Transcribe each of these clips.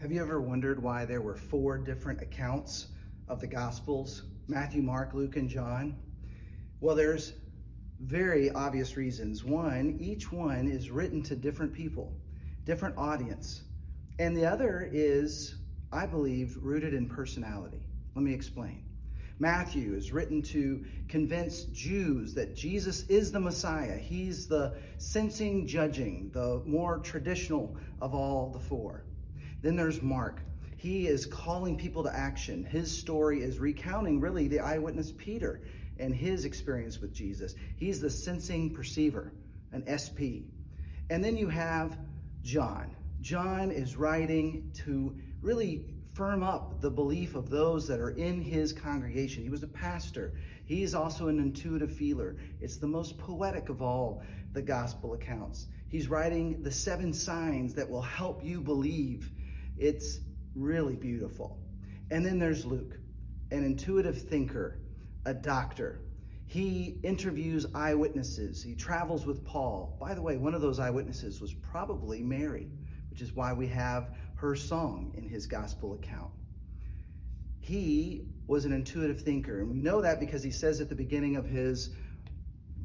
Have you ever wondered why there were four different accounts of the Gospels Matthew, Mark, Luke, and John? Well, there's very obvious reasons. One, each one is written to different people, different audience. And the other is, I believe, rooted in personality. Let me explain. Matthew is written to convince Jews that Jesus is the Messiah. He's the sensing, judging, the more traditional of all the four. Then there's Mark. He is calling people to action. His story is recounting really the eyewitness Peter and his experience with Jesus. He's the sensing perceiver, an SP. And then you have John. John is writing to really firm up the belief of those that are in his congregation. He was a pastor. He's also an intuitive feeler. It's the most poetic of all the gospel accounts. He's writing the seven signs that will help you believe it's really beautiful. And then there's Luke, an intuitive thinker, a doctor. He interviews eyewitnesses. He travels with Paul. By the way, one of those eyewitnesses was probably Mary, which is why we have her song in his gospel account. He was an intuitive thinker, and we know that because he says at the beginning of his,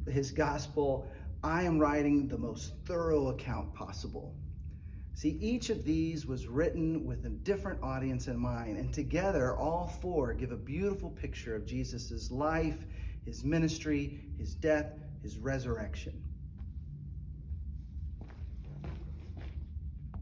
his gospel, I am writing the most thorough account possible. See, each of these was written with a different audience in mind, and together, all four give a beautiful picture of Jesus' life, his ministry, his death, his resurrection.